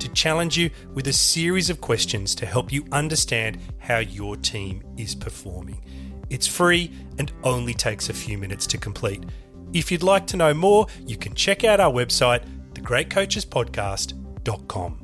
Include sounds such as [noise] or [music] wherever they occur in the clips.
to challenge you with a series of questions to help you understand how your team is performing. It's free and only takes a few minutes to complete. If you'd like to know more, you can check out our website, thegreatcoachespodcast.com.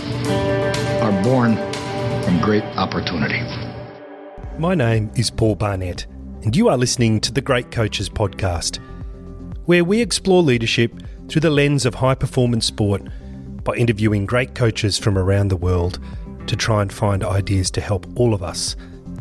are born from great opportunity. My name is Paul Barnett, and you are listening to the Great Coaches Podcast, where we explore leadership through the lens of high performance sport by interviewing great coaches from around the world to try and find ideas to help all of us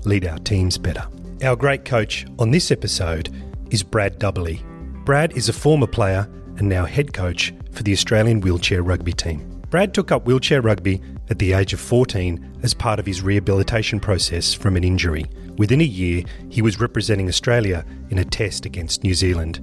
lead our teams better. Our great coach on this episode is Brad Dubberley. Brad is a former player and now head coach for the Australian wheelchair rugby team. Brad took up wheelchair rugby at the age of 14 as part of his rehabilitation process from an injury. Within a year, he was representing Australia in a test against New Zealand.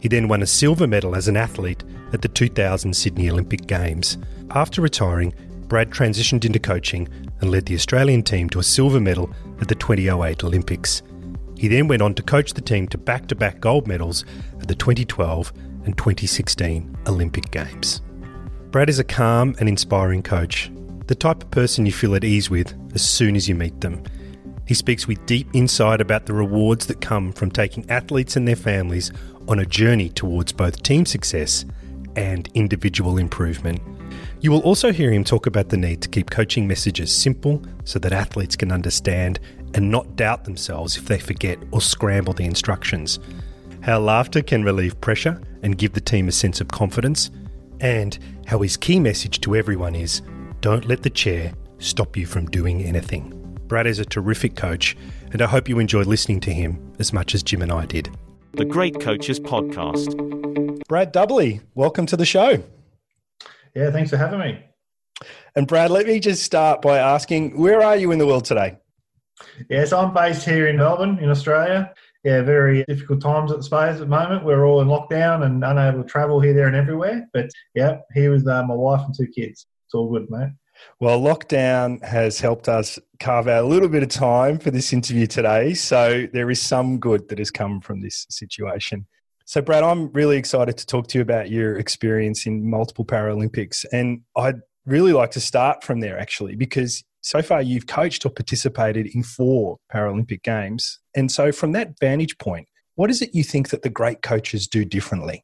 He then won a silver medal as an athlete at the 2000 Sydney Olympic Games. After retiring, Brad transitioned into coaching and led the Australian team to a silver medal at the 2008 Olympics. He then went on to coach the team to back to back gold medals at the 2012 and 2016 Olympic Games. Brad is a calm and inspiring coach, the type of person you feel at ease with as soon as you meet them. He speaks with deep insight about the rewards that come from taking athletes and their families on a journey towards both team success and individual improvement. You will also hear him talk about the need to keep coaching messages simple so that athletes can understand and not doubt themselves if they forget or scramble the instructions. How laughter can relieve pressure and give the team a sense of confidence and how his key message to everyone is don't let the chair stop you from doing anything. Brad is a terrific coach, and I hope you enjoyed listening to him as much as Jim and I did. The Great Coaches Podcast. Brad Dubberley, welcome to the show. Yeah, thanks for having me. And Brad, let me just start by asking where are you in the world today? Yes, I'm based here in Melbourne, in Australia yeah, very difficult times at the space at the moment. We're all in lockdown and unable to travel here, there, and everywhere. But yeah, here with uh, my wife and two kids. It's all good, mate. Well, lockdown has helped us carve out a little bit of time for this interview today. So there is some good that has come from this situation. So, Brad, I'm really excited to talk to you about your experience in multiple Paralympics. And I'd really like to start from there, actually, because so far you've coached or participated in four Paralympic Games. And so, from that vantage point, what is it you think that the great coaches do differently?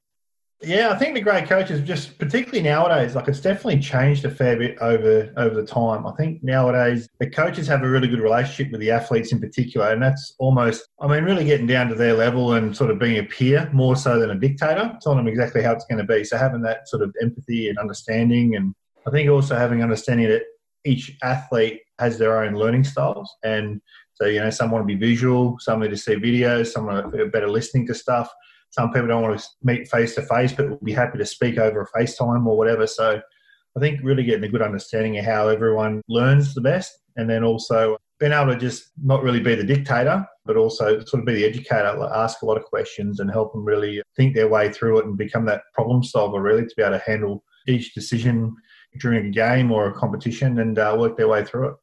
Yeah, I think the great coaches just particularly nowadays, like it's definitely changed a fair bit over over the time. I think nowadays the coaches have a really good relationship with the athletes in particular, and that's almost I mean, really getting down to their level and sort of being a peer more so than a dictator, telling them exactly how it's going to be. So having that sort of empathy and understanding and I think also having understanding that each athlete has their own learning styles and so, you know, some want to be visual, some need to see videos, some are better listening to stuff. Some people don't want to meet face to face, but will be happy to speak over a FaceTime or whatever. So, I think really getting a good understanding of how everyone learns the best, and then also being able to just not really be the dictator, but also sort of be the educator, ask a lot of questions and help them really think their way through it and become that problem solver, really, to be able to handle each decision during a game or a competition and uh, work their way through it.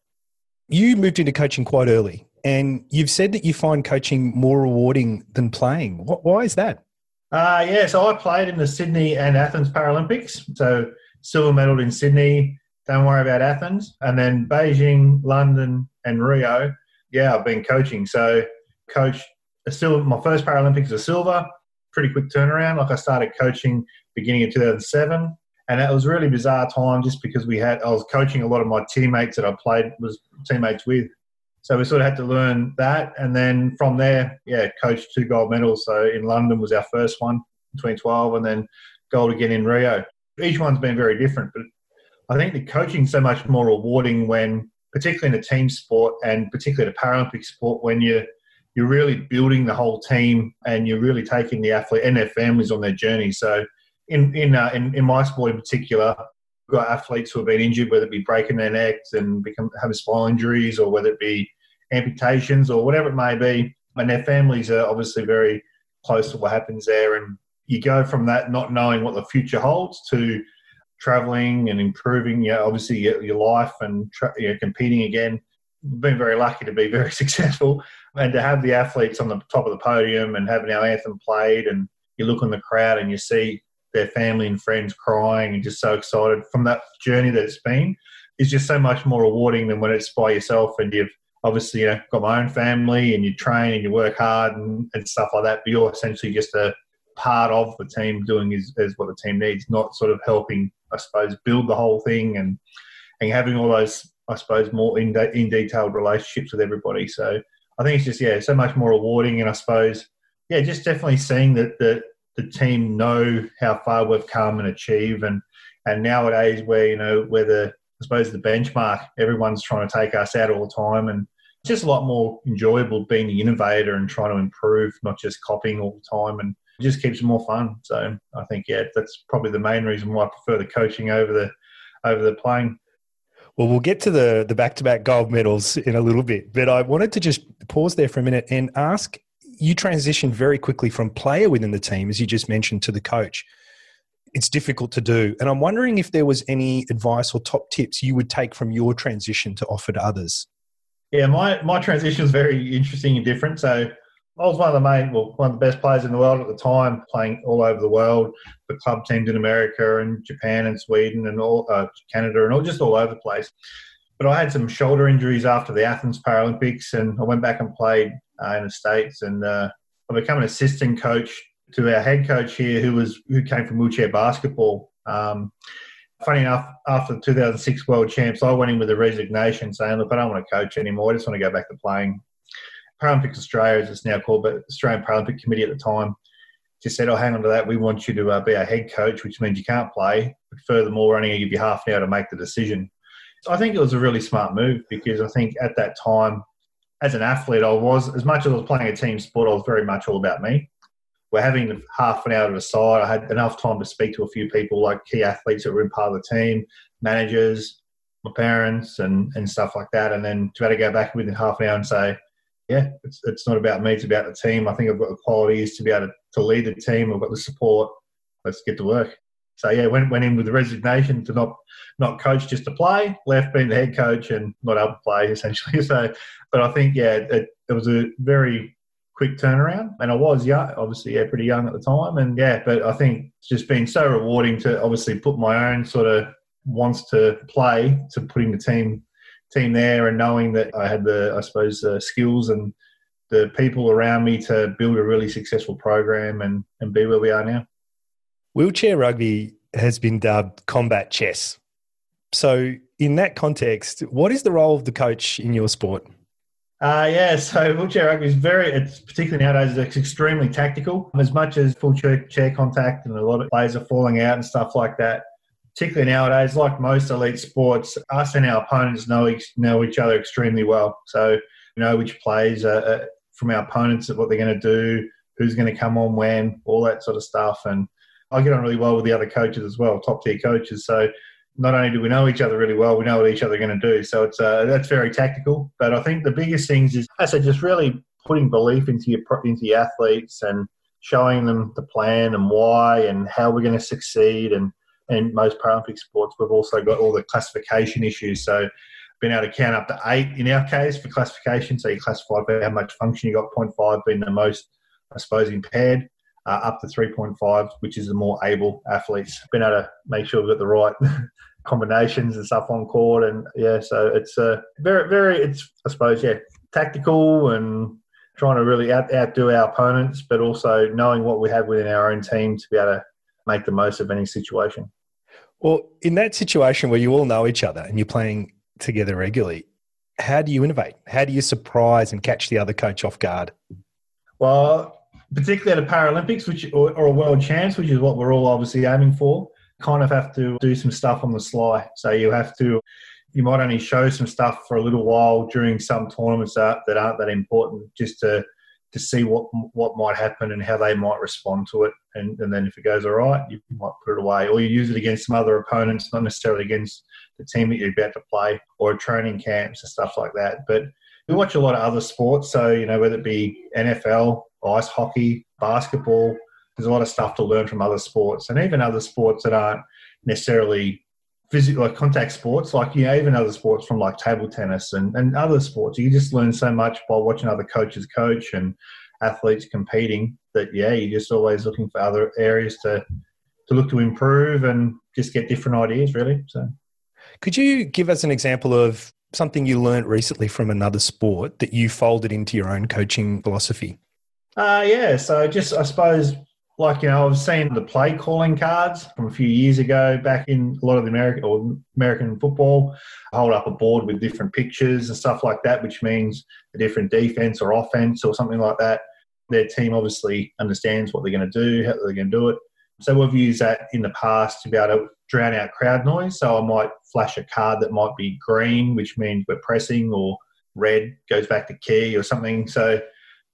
You moved into coaching quite early. And you've said that you find coaching more rewarding than playing. why is that? Uh, yeah, so I played in the Sydney and Athens Paralympics. So silver medal in Sydney. Don't worry about Athens. And then Beijing, London, and Rio. Yeah, I've been coaching. So coach a silver. My first Paralympics was silver. Pretty quick turnaround. Like I started coaching beginning of 2007, and that was really bizarre time just because we had I was coaching a lot of my teammates that I played was teammates with so we sort of had to learn that, and then from there, yeah, coached two gold medals. So in London was our first one between 12, and then gold again in Rio. Each one's been very different, but I think the coaching's so much more rewarding when, particularly in a team sport, and particularly the Paralympic sport, when you you're really building the whole team and you're really taking the athlete and their families on their journey. So in in uh, in, in my sport in particular, we've got athletes who have been injured, whether it be breaking their necks and become having spinal injuries, or whether it be amputations or whatever it may be. And their families are obviously very close to what happens there. And you go from that not knowing what the future holds to traveling and improving, you know, obviously your, your life and tra- you know, competing again. Been very lucky to be very [laughs] successful and to have the athletes on the top of the podium and having our anthem played and you look in the crowd and you see their family and friends crying and just so excited from that journey that it's been is just so much more rewarding than when it's by yourself and you've obviously, you know, got my own family and you train and you work hard and, and stuff like that. But you're essentially just a part of the team doing is, is what the team needs, not sort of helping, I suppose, build the whole thing and and having all those, I suppose, more in, de- in detailed relationships with everybody. So I think it's just yeah, so much more rewarding, and I suppose yeah, just definitely seeing that the the team know how far we've come and achieve, and and nowadays where you know where the I suppose the benchmark. Everyone's trying to take us out all the time, and it's just a lot more enjoyable being the innovator and trying to improve, not just copying all the time. And it just keeps it more fun. So I think yeah, that's probably the main reason why I prefer the coaching over the over the playing. Well, we'll get to the the back to back gold medals in a little bit, but I wanted to just pause there for a minute and ask. You transitioned very quickly from player within the team, as you just mentioned, to the coach it's difficult to do. And I'm wondering if there was any advice or top tips you would take from your transition to offer to others. Yeah, my, my transition was very interesting and different. So I was one of the main, well, one of the best players in the world at the time, playing all over the world, the club teams in America and Japan and Sweden and all uh, Canada and all just all over the place. But I had some shoulder injuries after the Athens Paralympics, and I went back and played uh, in the states, and uh, I became an assistant coach to our head coach here, who was who came from wheelchair basketball. Um, funny enough, after the 2006 World Champs, I went in with a resignation, saying, "Look, I don't want to coach anymore. I just want to go back to playing." Paralympics Australia, as it's now called, but Australian Paralympic Committee at the time, just said, "Oh, hang on to that. We want you to uh, be our head coach, which means you can't play. But furthermore, we're only going to give you half an hour to make the decision." So I think it was a really smart move because I think at that time, as an athlete, I was as much as I was playing a team sport, I was very much all about me we're having half an hour to decide. I had enough time to speak to a few people, like key athletes that were in part of the team, managers, my parents, and, and stuff like that. And then to be able to go back within half an hour and say, yeah, it's, it's not about me, it's about the team. I think I've got the qualities to be able to, to lead the team. I've got the support. Let's get to work. So yeah, went went in with the resignation to not not coach just to play, left being the head coach and not able to play [laughs] essentially. So, but I think yeah, it, it was a very quick turnaround. And I was young, obviously, yeah, pretty young at the time. And yeah, but I think it's just been so rewarding to obviously put my own sort of wants to play to putting the team team there and knowing that I had the, I suppose, uh, skills and the people around me to build a really successful program and, and be where we are now. Wheelchair rugby has been dubbed combat chess. So, in that context, what is the role of the coach in your sport? Uh, yeah, so wheelchair rugby is very, it's particularly nowadays, it's extremely tactical. As much as full chair, contact and a lot of players are falling out and stuff like that, particularly nowadays, like most elite sports, us and our opponents know each, know each other extremely well. So, you know which plays are, from our opponents, what they're going to do, who's going to come on when, all that sort of stuff. And I get on really well with the other coaches as well, top tier coaches. So not only do we know each other really well, we know what each other are going to do. So it's uh, that's very tactical. But I think the biggest things is, as I said, just really putting belief into your into your athletes and showing them the plan and why and how we're going to succeed. And and most Paralympic sports, we've also got all the classification issues. So being able to count up to eight in our case for classification. So you classify by how much function you got. 0.5 being the most, I suppose, impaired uh, up to 3.5, which is the more able athletes. Been able to make sure we've got the right [laughs] combinations and stuff on court, and yeah, so it's uh, very, very, it's I suppose yeah, tactical and trying to really out, outdo our opponents, but also knowing what we have within our own team to be able to make the most of any situation. Well, in that situation where you all know each other and you're playing together regularly, how do you innovate? How do you surprise and catch the other coach off guard? Well, particularly at a Paralympics, which or, or, a World Champs, which is what we're all obviously aiming for, kind of have to do some stuff on the sly. So you have to, you might only show some stuff for a little while during some tournaments that, that aren't that important, just to to see what what might happen and how they might respond to it. And, and then if it goes all right, you might put it away, or you use it against some other opponents, not necessarily against the team that you're about to play, or training camps and stuff like that. But we watch a lot of other sports, so you know whether it be NFL ice hockey, basketball. There's a lot of stuff to learn from other sports, and even other sports that aren't necessarily physical, like contact sports, like you know, even other sports from like table tennis and, and other sports. You just learn so much by watching other coaches coach and athletes competing that yeah, you're just always looking for other areas to to look to improve and just get different ideas really. So could you give us an example of something you learned recently from another sport that you folded into your own coaching philosophy? Uh, yeah, so just I suppose like you know I've seen the play calling cards from a few years ago back in a lot of the American or American football. hold up a board with different pictures and stuff like that, which means a different defense or offense or something like that. Their team obviously understands what they're going to do, how they're going to do it. So we've used that in the past to be able to drown out crowd noise. So I might flash a card that might be green, which means we're pressing, or red goes back to key or something. So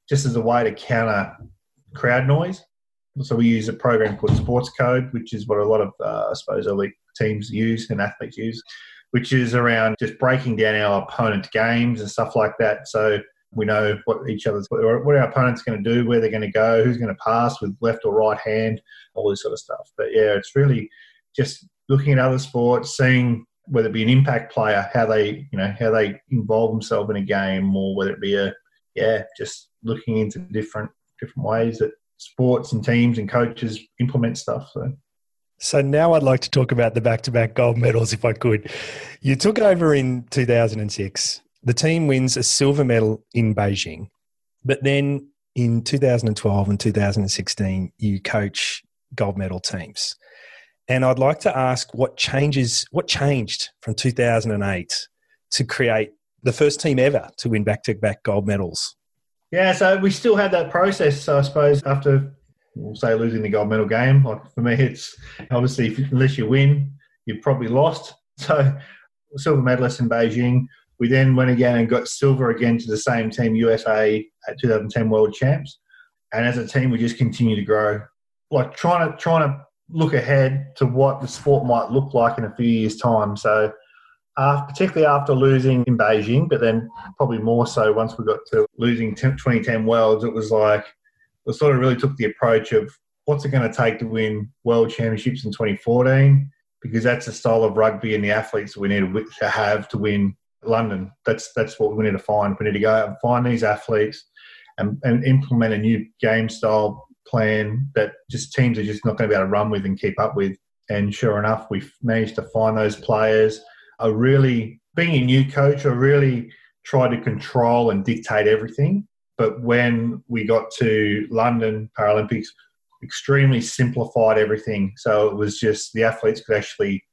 just as a way to counter crowd noise. So we use a program called Sports Code, which is what a lot of, uh, I suppose, elite teams use and athletes use, which is around just breaking down our opponent's games and stuff like that. So we know what each other's, what our opponent's going to do, where they're going to go, who's going to pass with left or right hand, all this sort of stuff. But yeah, it's really just looking at other sports, seeing whether it be an impact player, how they, you know, how they involve themselves in a game, or whether it be a, yeah, just looking into different different ways that sports and teams and coaches implement stuff. So. So now I'd like to talk about the back-to-back gold medals, if I could. You took over in 2006. The team wins a silver medal in Beijing, but then in 2012 and 2016, you coach gold medal teams. And I'd like to ask what changes, what changed from 2008 to create the first team ever to win back-to-back gold medals yeah, so we still had that process. So I suppose after, we'll say, losing the gold medal game, like for me, it's obviously if, unless you win, you've probably lost. [laughs] So silver medalist in Beijing. We then went again and got silver again to the same team, USA, at 2010 World Champs. And as a team, we just continue to grow. Like trying to trying to look ahead to what the sport might look like in a few years' time. So particularly after losing in Beijing, but then probably more so once we got to losing 2010 Worlds, it was like we sort of really took the approach of what's it going to take to win World Championships in 2014 because that's the style of rugby and the athletes we need to have to win London. That's that's what we need to find. We need to go out and find these athletes and, and implement a new game style plan that just teams are just not going to be able to run with and keep up with. And sure enough, we've managed to find those players I really, being a new coach, I really tried to control and dictate everything. But when we got to London Paralympics, extremely simplified everything. So it was just the athletes could actually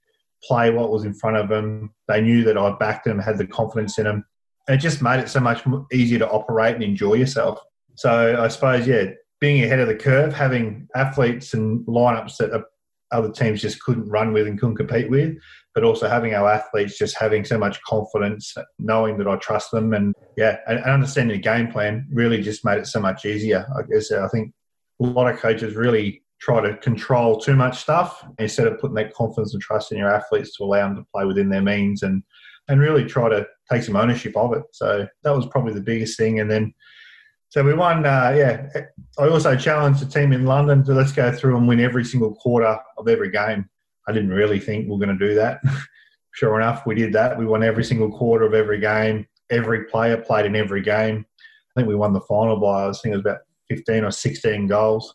play what was in front of them. They knew that I backed them, had the confidence in them. And it just made it so much easier to operate and enjoy yourself. So I suppose, yeah, being ahead of the curve, having athletes and lineups that other teams just couldn't run with and couldn't compete with, but also having our athletes just having so much confidence, knowing that I trust them, and yeah, and understanding the game plan really just made it so much easier. I guess I think a lot of coaches really try to control too much stuff instead of putting that confidence and trust in your athletes to allow them to play within their means and and really try to take some ownership of it. So that was probably the biggest thing. And then so we won. Uh, yeah, I also challenged the team in London to let's go through and win every single quarter of every game. I didn't really think we are going to do that. [laughs] sure enough, we did that. We won every single quarter of every game. Every player played in every game. I think we won the final by I think it was about 15 or 16 goals.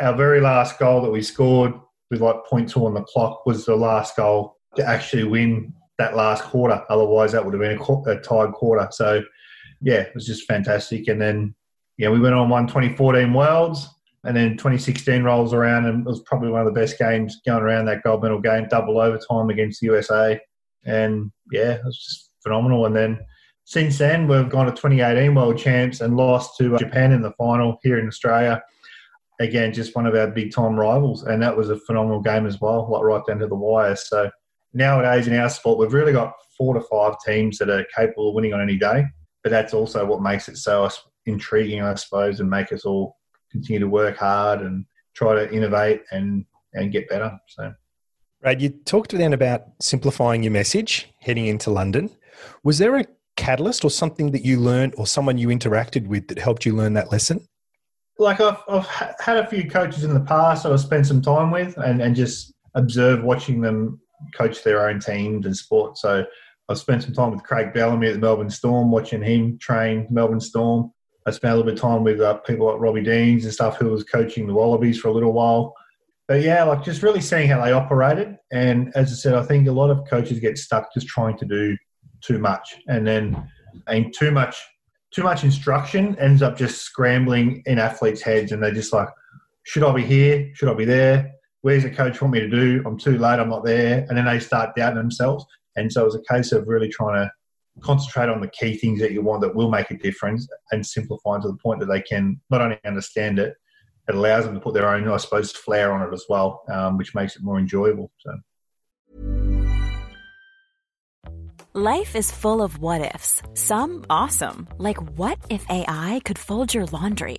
Our very last goal that we scored with like 0.2 on the clock was the last goal to actually win that last quarter. Otherwise, that would have been a, a tied quarter. So, yeah, it was just fantastic. And then, yeah, we went on one 2014 Worlds, and then 2016 rolls around, and it was probably one of the best games going around that gold medal game, double overtime against the USA. And yeah, it was just phenomenal. And then since then, we've gone to 2018 World Champs and lost to uh, Japan in the final here in Australia. Again, just one of our big time rivals, and that was a phenomenal game as well, like right down to the wire. So nowadays in our sport, we've really got four to five teams that are capable of winning on any day. But that's also what makes it so uh, intriguing, I suppose, and make us all continue to work hard and try to innovate and and get better. So, Brad, you talked then about simplifying your message heading into London. Was there a catalyst or something that you learned or someone you interacted with that helped you learn that lesson? Like I've, I've had a few coaches in the past I've spent some time with and, and just observe watching them coach their own teams and sport. So I've spent some time with Craig Bellamy at the Melbourne Storm, watching him train Melbourne Storm. I spent a little bit of time with uh, people like Robbie Deans and stuff who was coaching the Wallabies for a little while. But yeah, like just really seeing how they operated. And as I said, I think a lot of coaches get stuck just trying to do too much, and then and too much too much instruction ends up just scrambling in athletes' heads, and they're just like, should I be here? Should I be there? Where's the coach want me to do? I'm too late. I'm not there. And then they start doubting themselves. And so it's a case of really trying to concentrate on the key things that you want that will make a difference and simplify to the point that they can not only understand it, it allows them to put their own, I suppose, flair on it as well, um, which makes it more enjoyable. So. Life is full of what ifs. Some awesome, like what if AI could fold your laundry?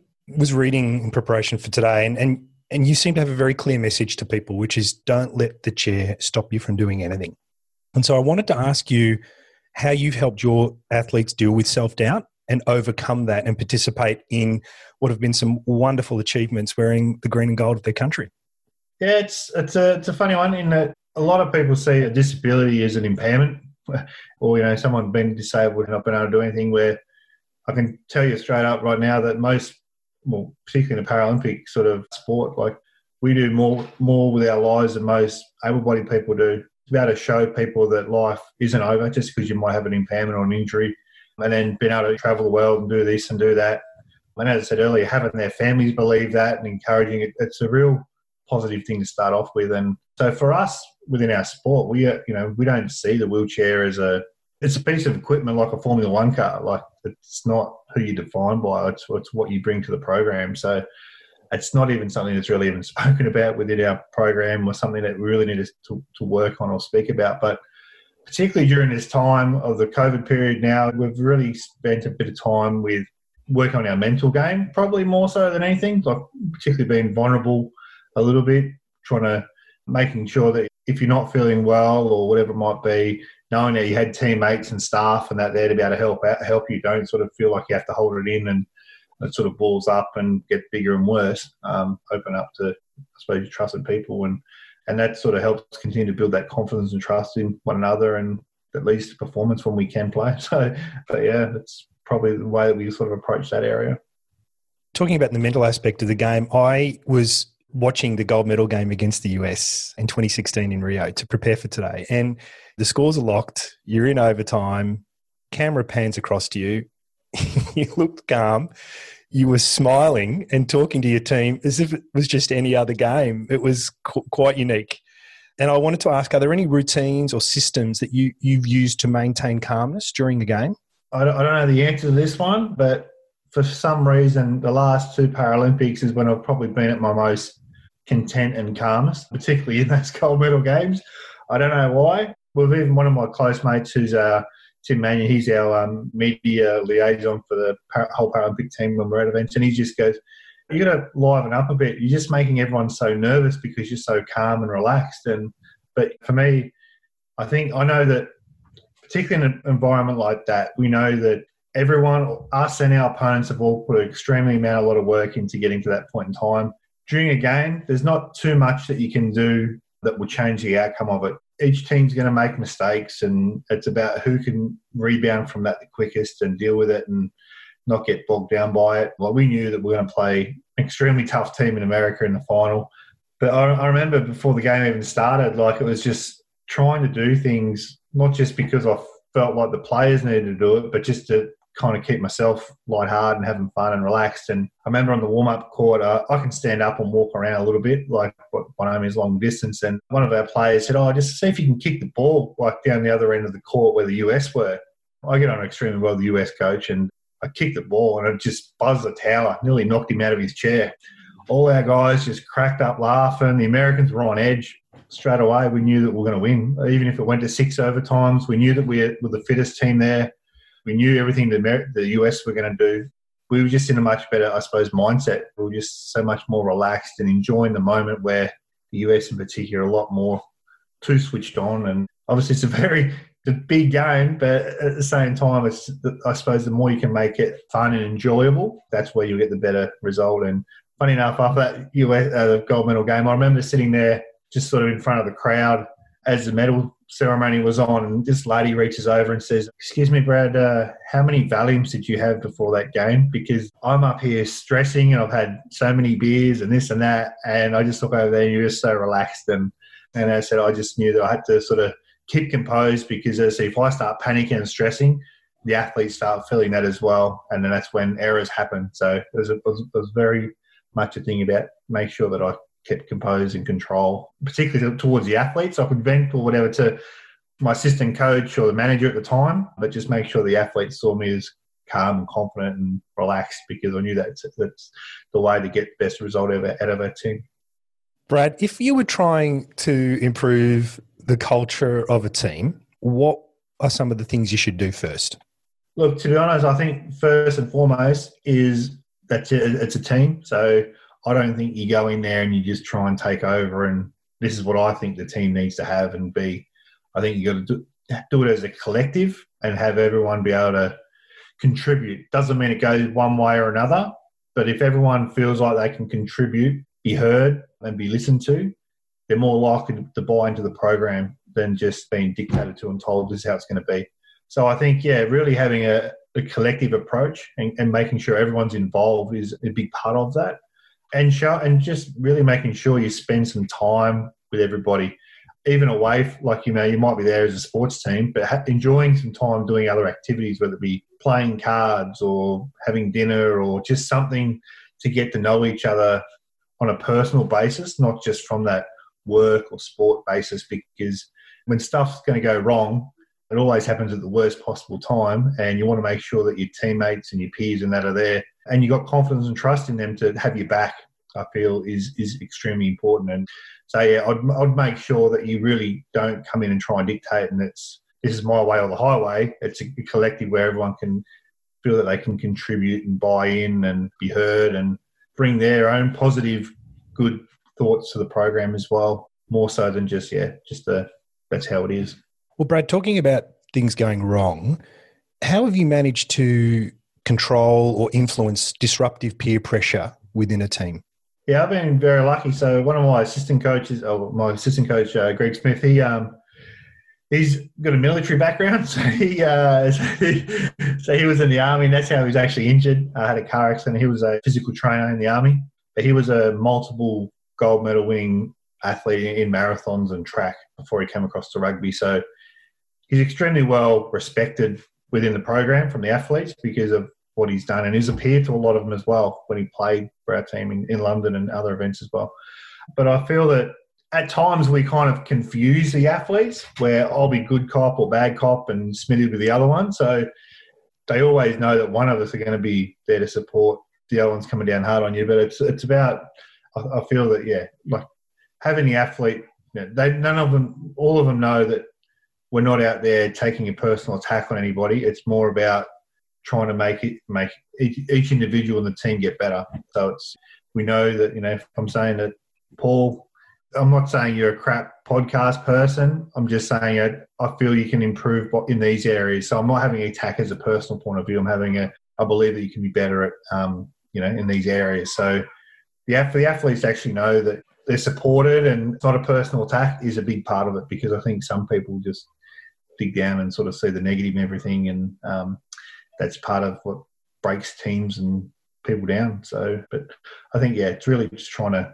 was reading in preparation for today and, and and you seem to have a very clear message to people, which is don't let the chair stop you from doing anything. And so I wanted to ask you how you've helped your athletes deal with self doubt and overcome that and participate in what have been some wonderful achievements wearing the green and gold of their country. Yeah, it's it's a it's a funny one in that a lot of people see a disability as an impairment, [laughs] or you know someone being disabled and not being able to do anything. Where I can tell you straight up right now that most well, particularly in a Paralympic sort of sport, like we do more more with our lives than most able-bodied people do. To be able to show people that life isn't over just because you might have an impairment or an injury, and then being able to travel the world and do this and do that. And as I said earlier, having their families believe that and encouraging it, it's a real positive thing to start off with. And so for us within our sport, we you know we don't see the wheelchair as a it's a piece of equipment like a Formula One car. Like it's not who you define by; it's, it's what you bring to the program. So it's not even something that's really even [laughs] spoken about within our program or something that we really need to, to work on or speak about. But particularly during this time of the COVID period now, we've really spent a bit of time with working on our mental game, probably more so than anything, like particularly being vulnerable a little bit, trying to making sure that if you're not feeling well or whatever it might be, knowing that you had teammates and staff and that there to be able to help out, help you, don't sort of feel like you have to hold it in and it sort of balls up and get bigger and worse. Um, open up to, I suppose, trusted people and and that sort of helps continue to build that confidence and trust in one another and at least performance when we can play. [laughs] So, but yeah, that's probably the way that we sort of approach that area. Talking about the mental aspect of the game, I was watching the gold medal game against the US in 2016 in Rio to prepare for today. And the scores are locked. You're in overtime. Camera pans across to you. [laughs] you looked calm. You were smiling and talking to your team as if it was just any other game. It was qu- quite unique. And I wanted to ask: Are there any routines or systems that you you've used to maintain calmness during the game? I don't, I don't know the answer to this one, but for some reason, the last two Paralympics is when I've probably been at my most content and calmest, particularly in those [laughs] gold medal games. I don't know why. Well, even one of my close mates, who's uh, Tim Mannion, he's our um, media liaison for the whole Paralympic team when we're at events, and he just goes, "You got to liven up a bit. You're just making everyone so nervous because you're so calm and relaxed." And but for me, I think I know that, particularly in an environment like that, we know that everyone, us and our opponents, have all put an extremely amount, a lot of work into getting to that point in time during a game, there's not too much that you can do that will change the outcome of it. Each team's going to make mistakes, and it's about who can rebound from that the quickest and deal with it and not get bogged down by it. Well, we knew that we are going to play an extremely tough team in America in the final. But I, I remember before the game even started, like it was just trying to do things, not just because I felt like the players needed to do it, but just to kind of keep myself lighthearted and having fun and relaxed. And I remember on the warm up court, uh, I can stand up and walk around a little bit, like my name is long distance. And one of our players said, "Oh, just see if you can kick the ball like down the other end of the court where the US were." I get on extremely well with the US coach, and I kicked the ball and it just buzzed the tower, nearly knocked him out of his chair. All our guys just cracked up laughing. The Americans were on edge straight away. We knew that we were going to win, even if it went to six overtimes. We knew that we were the fittest team there we knew everything the, the US were going to do. We were just in a much better, I suppose, mindset. We were just so much more relaxed and enjoying the moment where the US in particular a lot more too switched on. And obviously, it's a very it's a big game, but at the same time, it's I suppose the more you can make it fun and enjoyable, that's where you get the better result. And funny enough, after that US uh, gold medal game, I remember sitting there just sort of in front of the crowd as the medal ceremony was on, this lady reaches over and says, "Excuse me, Brad, uh, how many Valiums did you have before that game? Because I'm up here stressing, and I've had so many beers and this and that, and I just look over there, and you're just so relaxed." And and I said, I just knew that I had to sort of keep composed because as if I start panicking and stressing, the athletes start feeling that as well, and then that's when errors happen. So it was, was, it was very much a thing about make sure that I kept composed and control, particularly towards the athletes. I could vent or whatever to my assistant coach or the manager at the time, but just make sure the athletes saw me as calm and confident and relaxed because I knew that that's the way to get the best result out of our team. Brad, if you were trying to improve the culture of a team, what are some of the things you should do first? Look, to be honest, I think first and foremost is that it's a team. So I don't think you go in there and you just try and take over and this is what I think the team needs to have and be. I think you got to do, do it as a collective and have everyone be able to contribute. Doesn't mean it goes one way or another, but if everyone feels like they can contribute, be heard, and be listened to, they're more likely to buy into the program than just being dictated to and told this is how it's going to be. So I think, yeah, really having a, a collective approach and, and making sure everyone's involved is a big part of that and show and just really making sure you spend some time with everybody even away like you know you might be there as a sports team but ha- enjoying some time doing other activities whether it be playing cards or having dinner or just something to get to know each other on a personal basis not just from that work or sport basis because when stuff's going to go wrong it always happens at the worst possible time and you want to make sure that your teammates and your peers and that are there and you've got confidence and trust in them to have your back I feel is is extremely important. And so yeah, I'd, I'd make sure that you really don't come in and try and dictate, and it's this is my way or the highway. It's a collective where everyone can feel that they can contribute and buy in and be heard and bring their own positive, good thoughts to the program as well. More so than just yeah, just the that's how it is. Well, Brad, talking about things going wrong, how have you managed to control or influence disruptive peer pressure within a team? Yeah, I've been very lucky. So one of my assistant coaches, oh, my assistant coach, uh, Greg Smith, he um, he's got a military background. [laughs] So he, uh, [laughs] so he was in the army, and that's how he was actually injured. I had a car accident. He was a physical trainer in the army, but he was a multiple gold medal winning athlete in marathons and track before he came across to rugby. So he's extremely well respected within the program from the athletes because of what he's done and he's appeared to a lot of them as well when he played for our team in, in London and other events as well. But I feel that at times we kind of confuse the athletes where I'll be good cop or bad cop and Smithy will be the other one. So they always know that one of us are going to be there to support the other one's coming down hard on you. But it's it's about I, I feel that yeah, like having the athlete, you know, they none of them, all of them know that we're not out there taking a personal attack on anybody. It's more about trying to make it make each, each individual in the team get better. So it's we know that you know if I'm saying that Paul, I'm not saying you're a crap podcast person. I'm just saying it, I feel you can improve in these areas. So I'm not having attack as a personal point of view. I'm having a I believe that you can be better at um, you know in these areas. So the the athletes actually know that they're supported and it's not a personal attack is a big part of it because I think some people just dig down and sort of see the negative and everything, and um, that's part of what breaks teams and people down. So, but I think yeah, it's really just trying to,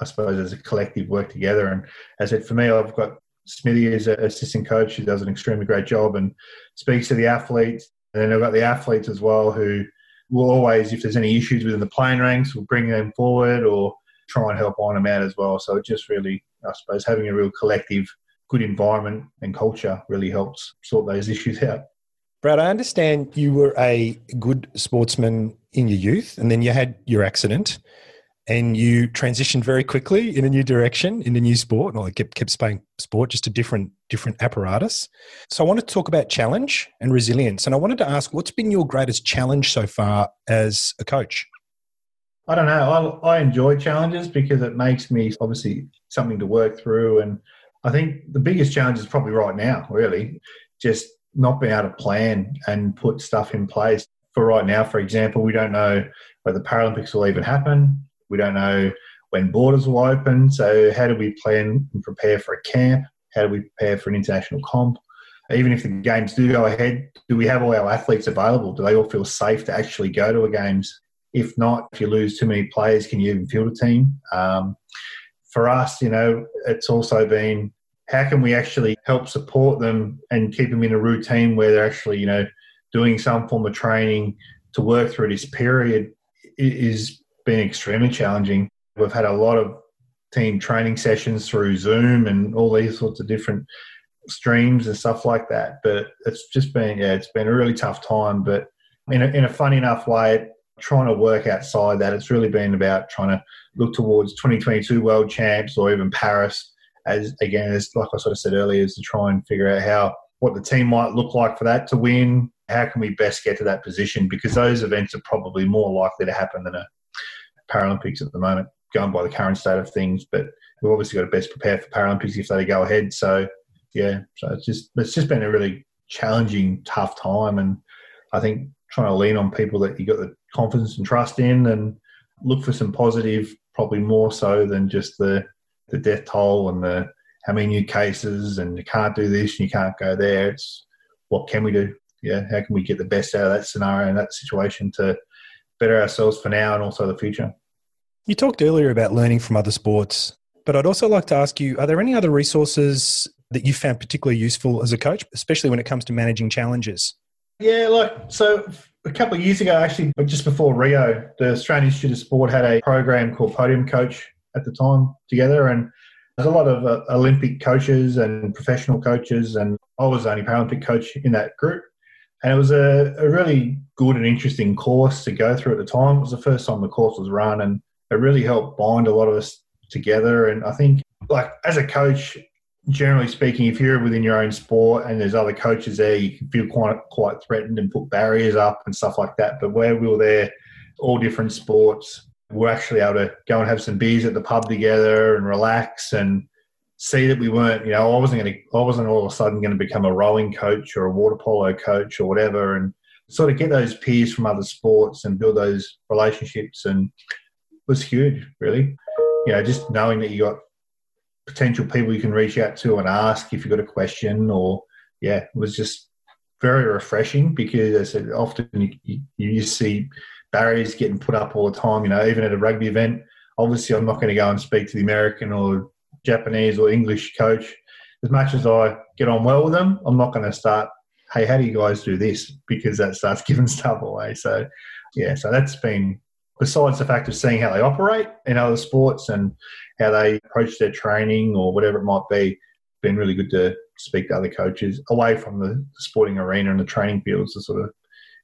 I suppose, as a collective work together. And as I said, for me, I've got Smithy as an assistant coach who does an extremely great job and speaks to the athletes. And then I've got the athletes as well who will always, if there's any issues within the playing ranks, will bring them forward or try and help iron them out as well. So just really, I suppose, having a real collective good environment and culture really helps sort those issues out. Brad, I understand you were a good sportsman in your youth, and then you had your accident, and you transitioned very quickly in a new direction, in a new sport. Well, I kept kept playing sport, just a different different apparatus. So I wanted to talk about challenge and resilience, and I wanted to ask, what's been your greatest challenge so far as a coach? I don't know. I, I enjoy challenges because it makes me obviously something to work through and I think the biggest challenge is probably right now, really, just not being able to plan and put stuff in place. For right now, for example, we don't know whether the Paralympics will even happen. We don't know when borders will open. So, how do we plan and prepare for a camp? How do we prepare for an international comp? Even if the games do go ahead, do we have all our athletes available? Do they all feel safe to actually go to a games? If not, if you lose too many players, can you even field a team? Um, for us, you know, it's also been how can we actually help support them and keep them in a routine where they're actually, you know, doing some form of training to work through this period is been extremely challenging. We've had a lot of team training sessions through Zoom and all these sorts of different streams and stuff like that. But it's just been, yeah, it's been a really tough time. But in a, in a funny enough way, trying to work outside that. It's really been about trying to look towards 2022 World Champs or even Paris. As again, as like I sort of said earlier, is to try and figure out how what the team might look like for that to win. How can we best get to that position? Because those events are probably more likely to happen than a Paralympics at the moment, going by the current state of things. But we've obviously got to best prepare for Paralympics if they go ahead. So yeah, so it's just it's just been a really challenging, tough time, and I think trying to lean on people that you got the confidence and trust in and look for some positive, probably more so than just the, the death toll and the how many new cases and you can't do this and you can't go there. It's what can we do? Yeah, how can we get the best out of that scenario and that situation to better ourselves for now and also the future? You talked earlier about learning from other sports, but I'd also like to ask you are there any other resources that you found particularly useful as a coach, especially when it comes to managing challenges? Yeah, look, so a couple of years ago, actually, just before Rio, the Australian Institute of Sport had a program called Podium Coach at the time together. And there's a lot of uh, Olympic coaches and professional coaches. And I was the only Paralympic coach in that group. And it was a, a really good and interesting course to go through at the time. It was the first time the course was run. And it really helped bind a lot of us together. And I think, like, as a coach, generally speaking, if you're within your own sport and there's other coaches there, you can feel quite quite threatened and put barriers up and stuff like that. But where we were there, all different sports, we're actually able to go and have some beers at the pub together and relax and see that we weren't, you know, I wasn't going to, I wasn't all of a sudden going to become a rowing coach or a water polo coach or whatever, and sort of get those peers from other sports and build those relationships and was huge, really. You know, just knowing that you got potential people you can reach out to and ask if you've got a question or yeah, it was just very refreshing because as I said, often you, you, you see barriers getting put up all the time, you know, even at a rugby event. Obviously I'm not going to go and speak to the American or Japanese or English coach. As much as I get on well with them, I'm not going to start, hey, how do you guys do this? Because that starts [laughs] giving stuff away. So yeah, so that's been besides the fact of seeing how they operate in other sports and how they approach their training or whatever it might be, been really good to speak to other coaches away from the sporting arena and the training fields to sort of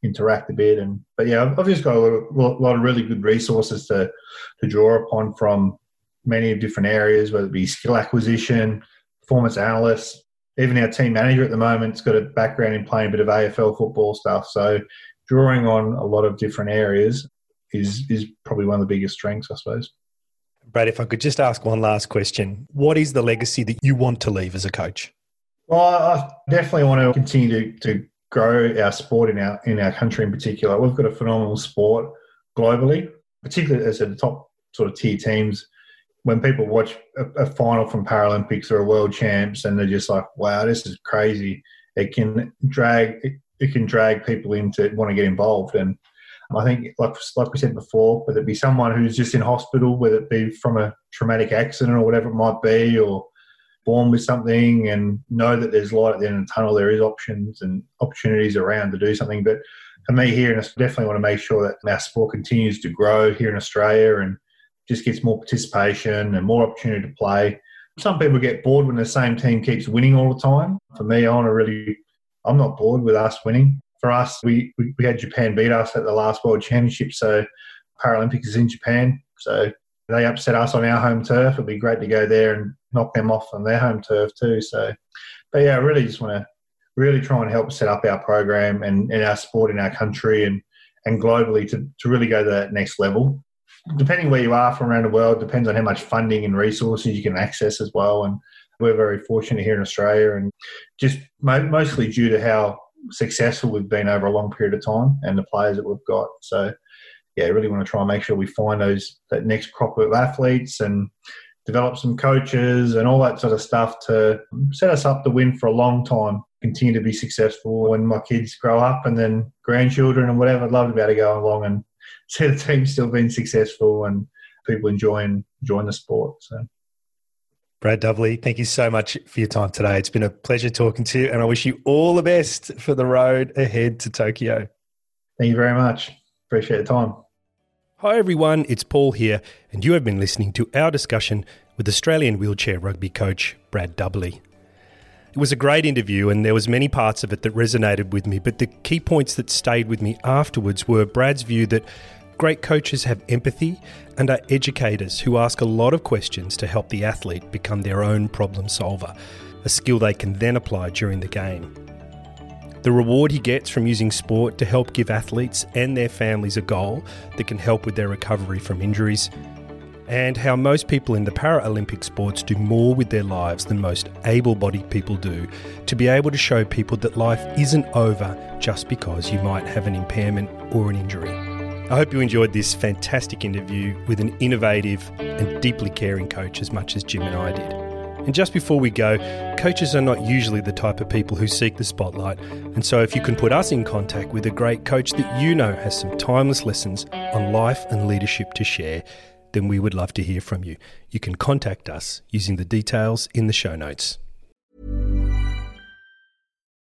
interact a bit. And but yeah, I've just got a lot of, lot of really good resources to to draw upon from many different areas, whether it be skill acquisition, performance analysts, even our team manager at the moment's got a background in playing a bit of AFL football stuff. So drawing on a lot of different areas is is probably one of the biggest strengths, I suppose. Brad, if I could just ask one last question, what is the legacy that you want to leave as a coach? Well, I definitely want to continue to, to grow our sport in our in our country in particular. We've got a phenomenal sport globally, particularly as the top sort of tier teams. When people watch a, a final from Paralympics or a World Champs, and they're just like, "Wow, this is crazy!" It can drag it, it can drag people into want to get involved, and I think, like like we said before, whether it be someone who's just in hospital, whether it be from a traumatic accident or whatever it might be, or born with something, and know that there's light at the end of the tunnel, there is options and opportunities around to do something. But for me here, and I definitely want to make sure that our sport continues to grow here in Australia and just gets more participation and more opportunity to play. Some people get bored when the same team keeps winning all the time. For me, I want to really, I'm not bored with us winning for us, we, we, had Japan beat us at the last World Championship, so Paralympics is in Japan. So they upset us on our home turf. It'd be great to go there and knock them off on their home turf too. So, but yeah, I really just want to really try and help set up our program and, and our sport in our country and, and globally to, to really go to that next level. Depending where you are from around the world, depends on how much funding and resources you can access as well. And we're very fortunate here in Australia, and just mo- mostly due to how successful we've been over a long period of time and the players that we've got. So, yeah, really want to try and make sure we find those that next crop of athletes and develop some coaches and all that sort of stuff to set us up to win for a long time. Continue to be successful when my kids grow up and then grandchildren and whatever. I'd love to be able to go along and [laughs] see the team still being successful and people enjoying enjoying the sport. So. Brad Dubberley, thank you so much for your time today. It's been a pleasure talking to you, and I wish you all the best for the road ahead to Tokyo. Thank you very much. Appreciate the time. Hi, everyone. It's Paul here, and you have been listening to our discussion with Australian wheelchair rugby coach Brad Dubberley. It was a great interview, and there was many parts of it that resonated with me. But the key points that stayed with me afterwards were Brad's view that Great coaches have empathy and are educators who ask a lot of questions to help the athlete become their own problem solver, a skill they can then apply during the game. The reward he gets from using sport to help give athletes and their families a goal that can help with their recovery from injuries, and how most people in the Paralympic sports do more with their lives than most able bodied people do to be able to show people that life isn't over just because you might have an impairment or an injury. I hope you enjoyed this fantastic interview with an innovative and deeply caring coach as much as Jim and I did. And just before we go, coaches are not usually the type of people who seek the spotlight. And so, if you can put us in contact with a great coach that you know has some timeless lessons on life and leadership to share, then we would love to hear from you. You can contact us using the details in the show notes.